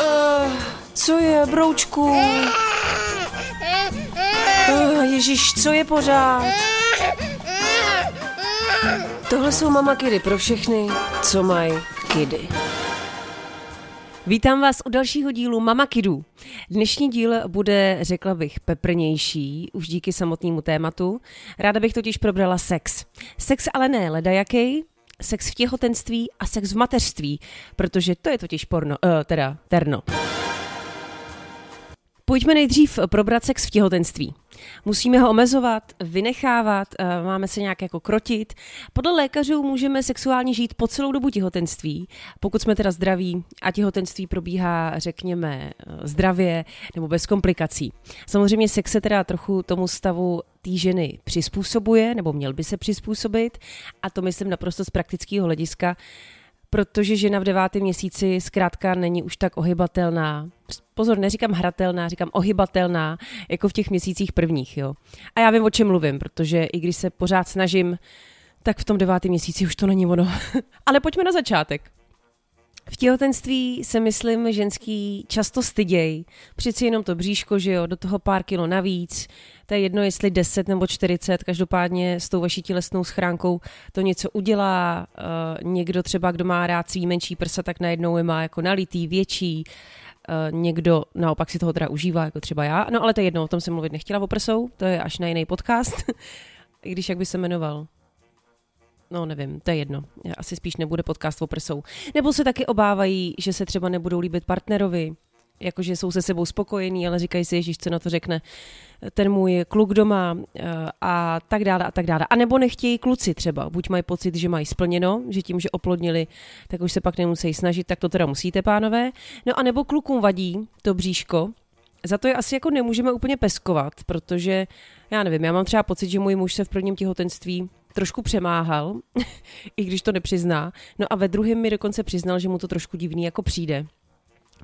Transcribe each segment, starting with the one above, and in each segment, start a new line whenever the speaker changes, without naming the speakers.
Uh, co je, broučku? Uh, Ježíš, co je pořád? Tohle jsou mama kidy pro všechny, co mají kidy. Vítám vás u dalšího dílu Mama Kidů. Dnešní díl bude, řekla bych, peprnější, už díky samotnému tématu. Ráda bych totiž probrala sex. Sex ale ne ledajaký, sex v těhotenství a sex v mateřství, protože to je totiž porno, uh, teda terno. Pojďme nejdřív probrat sex v těhotenství. Musíme ho omezovat, vynechávat, eh, máme se nějak jako krotit. Podle lékařů můžeme sexuálně žít po celou dobu těhotenství, pokud jsme teda zdraví a těhotenství probíhá, řekněme, eh, zdravě nebo bez komplikací. Samozřejmě sex se teda trochu tomu stavu té ženy přizpůsobuje, nebo měl by se přizpůsobit, a to myslím naprosto z praktického hlediska, protože žena v devátém měsíci zkrátka není už tak ohybatelná. Pozor, neříkám hratelná, říkám ohybatelná, jako v těch měsících prvních. Jo. A já vím, o čem mluvím, protože i když se pořád snažím, tak v tom devátém měsíci už to není ono. Ale pojďme na začátek. V těhotenství se myslím ženský často styděj. Přeci jenom to bříško, že jo, do toho pár kilo navíc. To je jedno, jestli 10 nebo 40, každopádně s tou vaší tělesnou schránkou to něco udělá. Uh, někdo třeba, kdo má rád svý menší prsa, tak najednou je má jako nalitý, větší. Uh, někdo naopak si toho teda užívá, jako třeba já. No ale to je jedno, o tom jsem mluvit nechtěla o prsou, to je až na jiný podcast. I když jak by se jmenoval no nevím, to je jedno. Asi spíš nebude podcast o prsou. Nebo se taky obávají, že se třeba nebudou líbit partnerovi, jakože jsou se sebou spokojení, ale říkají si, Ježíš, co na to řekne ten můj kluk doma eh, a tak dále a tak dále. A nebo nechtějí kluci třeba, buď mají pocit, že mají splněno, že tím, že oplodnili, tak už se pak nemusí snažit, tak to teda musíte, pánové. No a nebo klukům vadí to bříško, za to je asi jako nemůžeme úplně peskovat, protože já nevím, já mám třeba pocit, že můj muž se v prvním těhotenství trošku přemáhal, i když to nepřizná. No a ve druhém mi dokonce přiznal, že mu to trošku divný jako přijde.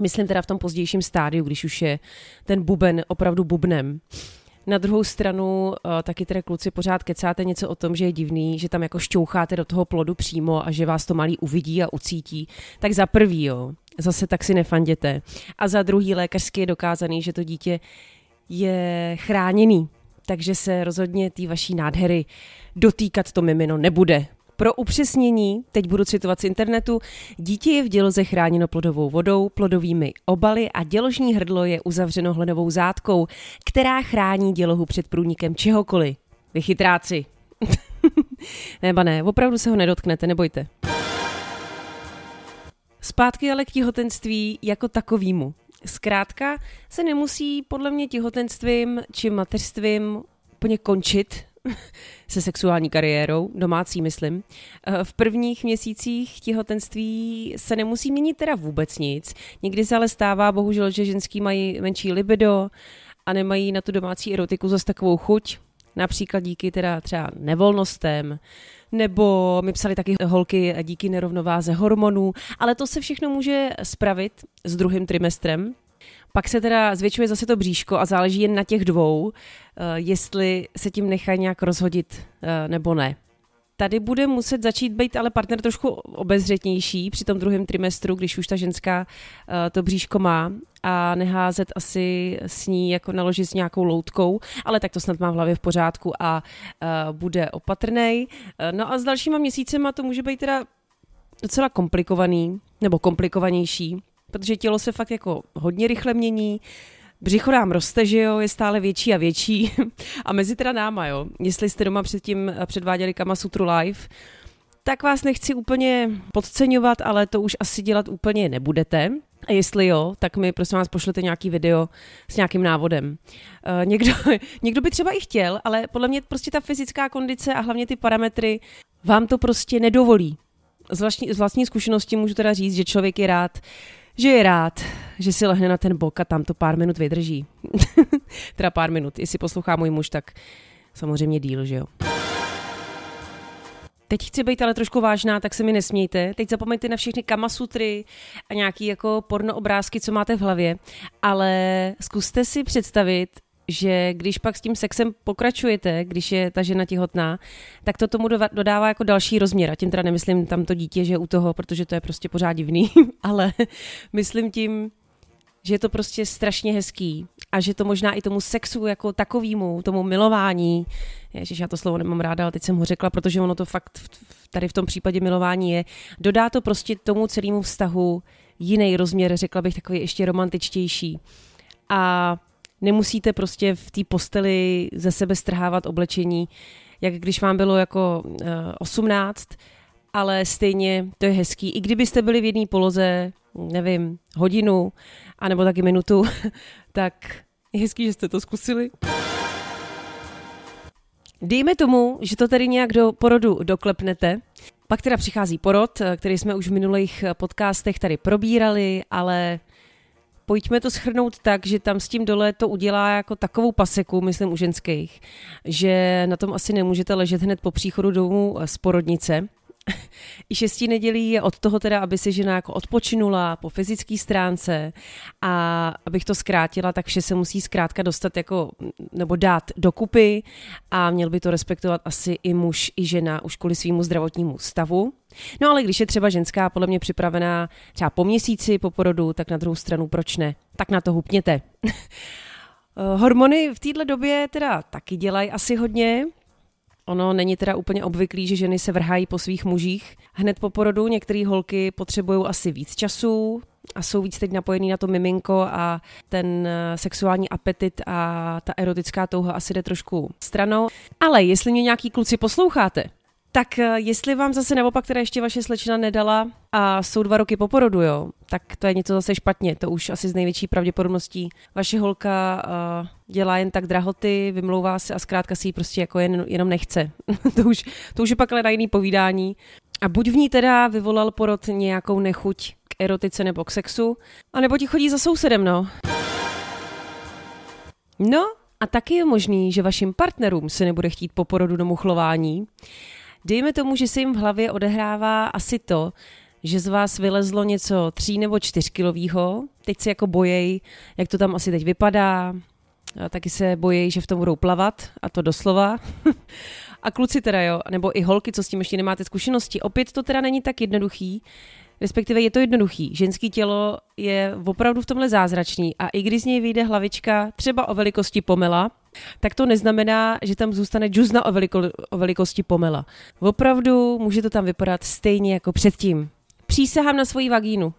Myslím teda v tom pozdějším stádiu, když už je ten buben opravdu bubnem. Na druhou stranu uh, taky teda kluci pořád kecáte něco o tom, že je divný, že tam jako šťoucháte do toho plodu přímo a že vás to malý uvidí a ucítí. Tak za prvý, jo, zase tak si nefanděte. A za druhý lékařsky je dokázaný, že to dítě je chráněný, takže se rozhodně té vaší nádhery dotýkat to mimino nebude. Pro upřesnění, teď budu citovat z internetu, dítě je v děloze chráněno plodovou vodou, plodovými obaly a děložní hrdlo je uzavřeno hlenovou zátkou, která chrání dělohu před průnikem čehokoliv. Vy chytráci. Neba ne, opravdu se ho nedotknete, nebojte. Zpátky ale k těhotenství jako takovýmu. Zkrátka se nemusí podle mě těhotenstvím či mateřstvím úplně končit se sexuální kariérou, domácí myslím. Eh, v prvních měsících těhotenství se nemusí měnit teda vůbec nic. Někdy se ale stává bohužel, že ženský mají menší libido a nemají na tu domácí erotiku zase takovou chuť, například díky teda třeba nevolnostem, nebo mi psali taky holky díky nerovnováze hormonů, ale to se všechno může spravit s druhým trimestrem, pak se teda zvětšuje zase to bříško a záleží jen na těch dvou, eh, jestli se tím nechají nějak rozhodit eh, nebo ne. Tady bude muset začít být ale partner trošku obezřetnější při tom druhém trimestru, když už ta ženská eh, to bříško má a neházet asi s ní jako naložit s nějakou loutkou, ale tak to snad má v hlavě v pořádku a bude opatrný. No a s dalšíma měsícema to může být teda docela komplikovaný, nebo komplikovanější, protože tělo se fakt jako hodně rychle mění, břicho nám roste, že jo, je stále větší a větší a mezi teda náma, jo, jestli jste doma předtím předváděli Kama Sutru live, tak vás nechci úplně podceňovat, ale to už asi dělat úplně nebudete. A jestli jo, tak mi prosím vás pošlete nějaký video s nějakým návodem. Uh, někdo, někdo by třeba i chtěl, ale podle mě prostě ta fyzická kondice a hlavně ty parametry vám to prostě nedovolí. Z vlastní, z vlastní zkušenosti můžu teda říct, že člověk je rád, že je rád, že si lehne na ten bok a tam to pár minut vydrží. teda pár minut. Jestli poslouchá můj muž, tak samozřejmě díl, že jo. Teď chci být ale trošku vážná, tak se mi nesmějte. Teď zapomeňte na všechny kamasutry a nějaký jako porno obrázky, co máte v hlavě, ale zkuste si představit, že když pak s tím sexem pokračujete, když je ta žena těhotná, tak to tomu dodává jako další rozměr. A tím teda nemyslím tam to dítě, že u toho, protože to je prostě pořád divný, ale myslím tím, že je to prostě strašně hezký a že to možná i tomu sexu jako takovýmu, tomu milování, ježiš, já to slovo nemám ráda, ale teď jsem ho řekla, protože ono to fakt tady v tom případě milování je, dodá to prostě tomu celému vztahu jiný rozměr, řekla bych takový ještě romantičtější. A nemusíte prostě v té posteli ze sebe strhávat oblečení, jak když vám bylo jako uh, eh, 18, ale stejně to je hezký. I kdybyste byli v jedné poloze, nevím, hodinu, anebo taky minutu, tak je hezký, že jste to zkusili. Dejme tomu, že to tady nějak do porodu doklepnete. Pak teda přichází porod, který jsme už v minulých podcastech tady probírali, ale pojďme to schrnout tak, že tam s tím dole to udělá jako takovou paseku, myslím u ženských, že na tom asi nemůžete ležet hned po příchodu domů z porodnice. I šestí nedělí je od toho teda, aby si žena jako odpočinula po fyzické stránce a abych to zkrátila, tak vše se musí zkrátka dostat jako, nebo dát dokupy a měl by to respektovat asi i muž, i žena už kvůli svýmu zdravotnímu stavu. No ale když je třeba ženská podle mě připravená třeba po měsíci po porodu, tak na druhou stranu proč ne? Tak na to hupněte. Hormony v této době teda taky dělají asi hodně, Ono není teda úplně obvyklý, že ženy se vrhají po svých mužích. Hned po porodu některé holky potřebují asi víc času, a jsou víc teď napojený na to miminko a ten eh, sexuální apetit a ta erotická touha asi jde trošku stranou. Ale jestli mě nějaký kluci posloucháte, tak eh, jestli vám zase naopak teda ještě vaše slečna nedala a jsou dva roky po porodu, jo, tak to je něco zase špatně. To už asi z největší pravděpodobností vaše holka uh, dělá jen tak drahoty, vymlouvá se a zkrátka si ji prostě jako jen, jenom nechce. to, už, to už je pak ale na jiný povídání. A buď v ní teda vyvolal porod nějakou nechuť k erotice nebo k sexu, anebo ti chodí za sousedem, no. No, a taky je možný, že vašim partnerům se nebude chtít po porodu domuchlování Dejme tomu, že se jim v hlavě odehrává asi to, že z vás vylezlo něco tří nebo čtyřkilového, teď se jako bojej, jak to tam asi teď vypadá, a taky se bojí, že v tom budou plavat, a to doslova. a kluci teda jo, nebo i holky, co s tím ještě nemáte zkušenosti, opět to teda není tak jednoduchý, respektive je to jednoduchý. Ženský tělo je opravdu v tomhle zázračný a i když z něj vyjde hlavička třeba o velikosti pomela, tak to neznamená, že tam zůstane džuzna o, veliko, o velikosti pomela. Opravdu může to tam vypadat stejně jako předtím. Přísahám na svoji vagínu.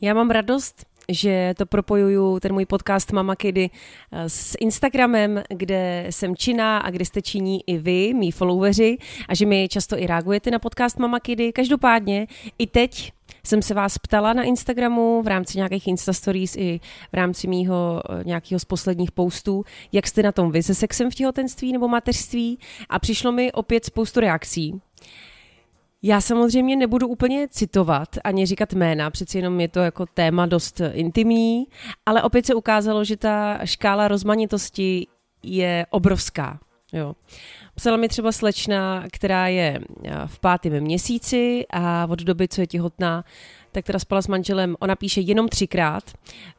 Já mám radost, že to propojuju, ten můj podcast Mama Kiddy eh, s Instagramem, kde jsem činná a kde jste činí i vy, mý followeri, a že mi často i reagujete na podcast Mama Kiddy. Každopádně i teď jsem se vás ptala na Instagramu v rámci nějakých Insta Stories i v rámci mýho eh, nějakého z posledních postů, jak jste na tom vy se sexem v těhotenství nebo mateřství a přišlo mi opět spoustu reakcí. Já samozřejmě nebudu úplně citovat ani říkat jména, přeci jenom je to jako téma dost intimní, ale opět se ukázalo, že ta škála rozmanitosti je obrovská. Jo. Psala mi třeba slečna, která je eh, v pátém měsíci a od doby, co je těhotná, tak teda spala s manželem, ona píše jenom třikrát,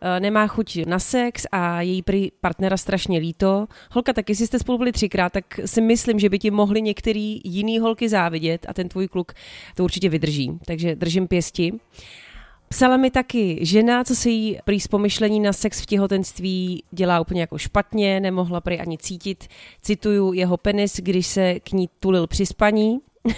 eh, nemá chuť na sex a její partnera strašně líto. Holka, tak jestli jste spolu byli třikrát, tak si myslím, že by ti mohli některý jiný holky závidět a ten tvůj kluk to určitě vydrží. Takže držím pěsti. Psala mi taky žena, co se jí prý pomyšlení na sex v těhotenství dělá úplně jako špatně, nemohla prý ani cítit. Cituju jeho penis, když se k ní tulil při spaní.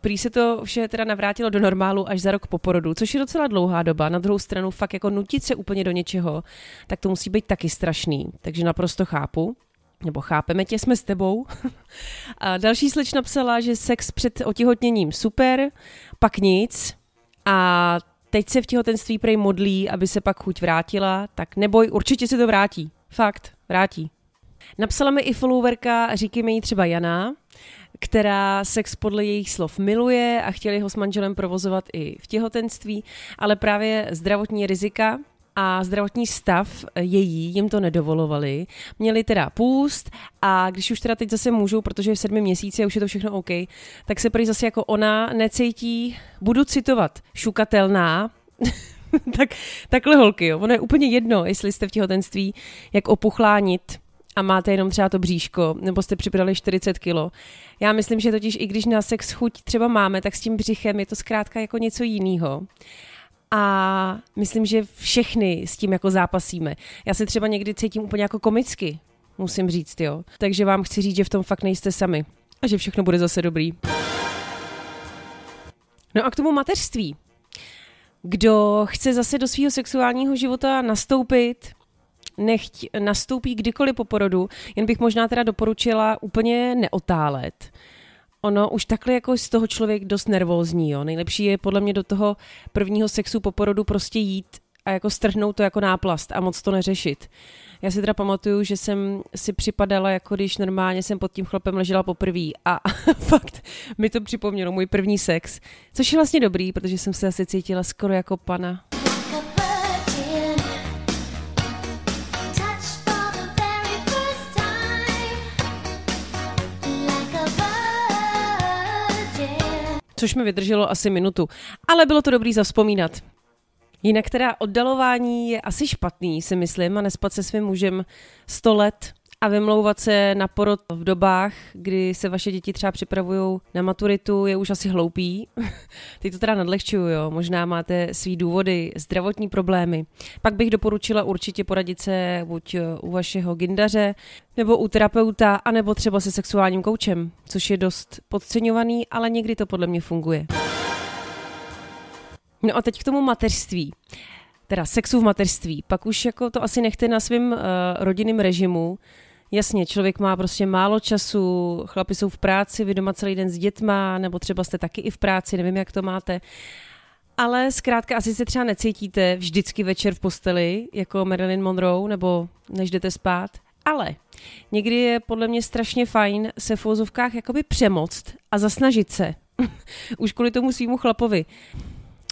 Prý se to vše teda navrátilo do normálu až za rok po porodu, což je docela dlouhá doba. Na druhou stranu fakt jako nutit se úplně do něčeho, tak to musí být taky strašný. Takže naprosto chápu nebo chápeme tě, jsme s tebou. A další slečna psala, že sex před otěhotněním super, pak nic. A teď se v těhotenství prej modlí, aby se pak chuť vrátila, tak neboj, určitě se to vrátí. Fakt, vrátí. Napsala mi i followerka, říkejme jí třeba Jana, která sex podle jejich slov miluje a chtěli ho s manželem provozovat i v těhotenství, ale právě zdravotní rizika a zdravotní stav její jim to nedovolovali. Měli teda půst a když už teda teď zase můžou, protože v sedmi měsíci a už je to všechno OK, tak se prý zase jako ona necítí, budu citovat, šukatelná, tak, takhle holky, jo. Ono je úplně jedno, jestli jste v těhotenství, jak opuchlánit a máte jenom třeba to bříško, nebo jste přibrali 40 kilo. Já myslím, že totiž i když na sex chuť třeba máme, tak s tím břichem je to zkrátka jako něco jiného. A myslím, že všechny s tím jako zápasíme. Já se třeba někdy cítím úplně jako komicky, musím říct, jo. Takže vám chci říct, že v tom fakt nejste sami a že všechno bude zase dobrý. No a k tomu mateřství. Kdo chce zase do svého sexuálního života nastoupit, nechť nastoupí kdykoliv po porodu, jen bych možná teda doporučila úplně neotálet. Ono už takhle jako z toho člověk dost nervózní, jo. Nejlepší je podle mě do toho prvního sexu po porodu prostě jít a jako strhnout to jako náplast a moc to neřešit. Já si teda pamatuju, že jsem si připadala, jako když normálně jsem pod tím chlapem ležela poprvé a fakt mi to připomnělo můj první sex, což je vlastně dobrý, protože jsem se asi cítila skoro jako pana. Což mi vydrželo asi minutu. Ale bylo to dobrý zavzpomínat. Jinak teda oddalování je asi špatný, si myslím, a nespat se svým mužem 100 let a vymlouvat se na porod v dobách, kdy se vaše děti třeba připravují na maturitu, je už asi hloupý. Teď to teda nadlehčuju, jo. Možná máte svý důvody, zdravotní problémy. Pak bych doporučila určitě poradit se buď u vašeho gindaře, nebo u terapeuta, anebo třeba se sexuálním koučem, což je dost podceňovaný, ale někdy to podle mě funguje. No a teď k tomu mateřství. Teda sexu v mateřství. Pak už jako to asi nechte na svém uh, rodinném režimu. Jasně, člověk má prostě málo času, chlapi jsou v práci, vy doma celý den s dětma, nebo třeba jste taky i v práci, nevím, jak to máte. Ale zkrátka asi se třeba necítíte vždycky večer v posteli, jako Marilyn Monroe, nebo než jdete spát. Ale někdy je podle mě strašně fajn se v vozovkách jakoby přemoct a zasnažit se. Už kvůli tomu svýmu chlapovi.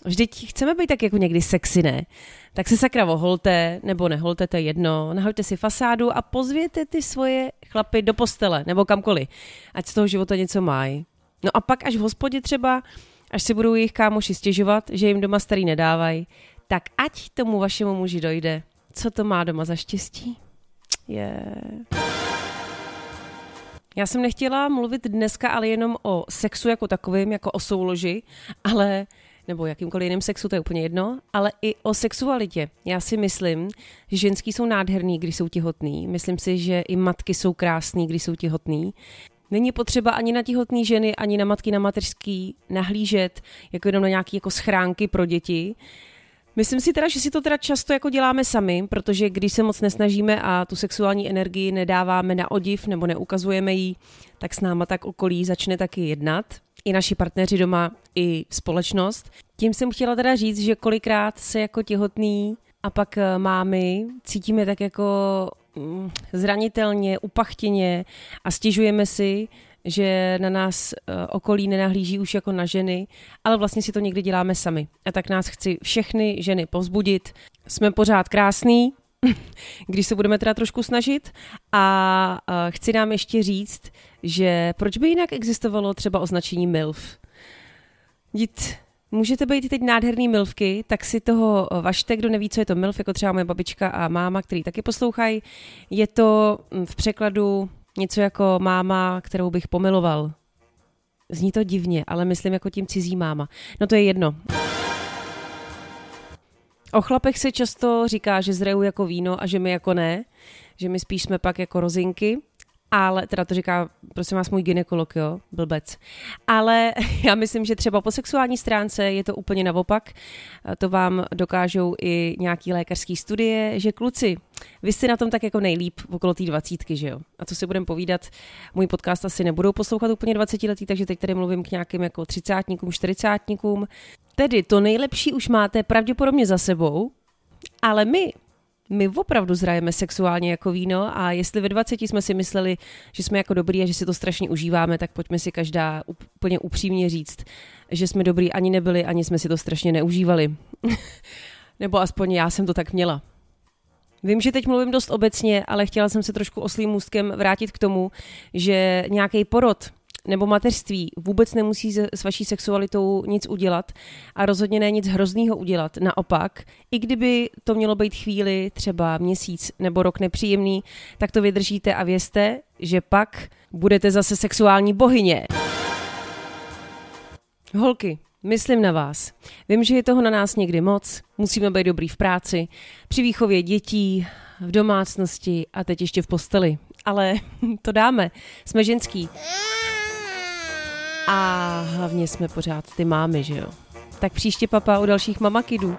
Vždyť chceme být tak jako někdy sexy, ne? Tak se sakra oholte, nebo neholte, to je jedno, nahoďte si fasádu a pozvěte ty svoje chlapy do postele, nebo kamkoliv, ať z toho života něco mají. No a pak až v hospodě třeba, až si budou jejich kámoši stěžovat, že jim doma starý nedávají, tak ať tomu vašemu muži dojde. Co to má doma za štěstí? Je... Yeah. Já jsem nechtěla mluvit dneska ale jenom o sexu jako takovým, jako o souloži, ale nebo jakýmkoliv jiným sexu, to je úplně jedno, ale i o sexualitě. Já si myslím, že ženský jsou nádherný, když jsou těhotný. Myslím si, že i matky jsou krásný, když jsou těhotný. Není potřeba ani na těhotné ženy, ani na matky na mateřský nahlížet jako jenom na nějaké jako schránky pro děti. Myslím si teda, že si to teda často jako děláme sami, protože když se moc nesnažíme a tu sexuální energii nedáváme na odiv nebo neukazujeme ji, tak s náma tak okolí začne taky jednat i naši partneři doma, i společnost. Tím jsem chtěla teda říct, že kolikrát se jako těhotný a pak eh, mámy cítíme tak jako mm, zranitelně, upachtěně a stěžujeme si, že na nás eh, okolí nenahlíží už jako na ženy, ale vlastně si to někdy děláme sami. A tak nás chci všechny ženy povzbudit. Jsme pořád krásný, když se budeme teda trošku snažit. A chci nám ještě říct, že proč by jinak existovalo třeba označení MILF? Dít, můžete být teď nádherný milvky, tak si toho vašte, kdo neví, co je to MILF, jako třeba moje babička a máma, který taky poslouchají. Je to hm, v překladu něco jako máma, kterou bych pomiloval. Zní to divně, ale myslím jako tím cizí máma. No to je jedno. O chlapech se často říká, že zrejou jako víno a že my jako ne, že my spíš jsme pak jako rozinky, ale teda to říká, prosím vás, můj ginekolog, jo, blbec. Ale já myslím, že třeba po sexuální stránce je to úplně naopak. To vám dokážou i nějaký lékařský studie, že kluci, vy jste na tom tak jako nejlíp okolo té dvacítky, že jo? A co si budeme povídat, můj podcast asi nebudou poslouchat úplně 20 letý, takže teď tady mluvím k nějakým jako třicátníkům, čtyřicátníkům. Tedy to nejlepší už máte pravděpodobně za sebou, ale my, my opravdu zrajeme sexuálně jako víno a jestli ve 20 jsme si mysleli, že jsme jako dobrý a že si to strašně užíváme, tak pojďme si každá úplně upřímně říct, že jsme dobrý ani nebyli, ani jsme si to strašně neužívali. Nebo aspoň já jsem to tak měla. Vím, že teď mluvím dost obecně, ale chtěla jsem se trošku oslým můstkem vrátit k tomu, že nějaký porod nebo mateřství vůbec nemusí s vaší sexualitou nic udělat a rozhodně ne nic hroznýho udělat. Naopak, i kdyby to mělo být chvíli, třeba měsíc nebo rok nepříjemný, tak to vydržíte a vězte, že pak budete zase sexuální bohyně. Holky, Myslím na vás. Vím, že je toho na nás někdy moc, musíme být dobrý v práci, při výchově dětí, v domácnosti a teď ještě v posteli. Ale to dáme, jsme ženský. A hlavně jsme pořád ty mámy, že jo? Tak příště papa u dalších mamakidů.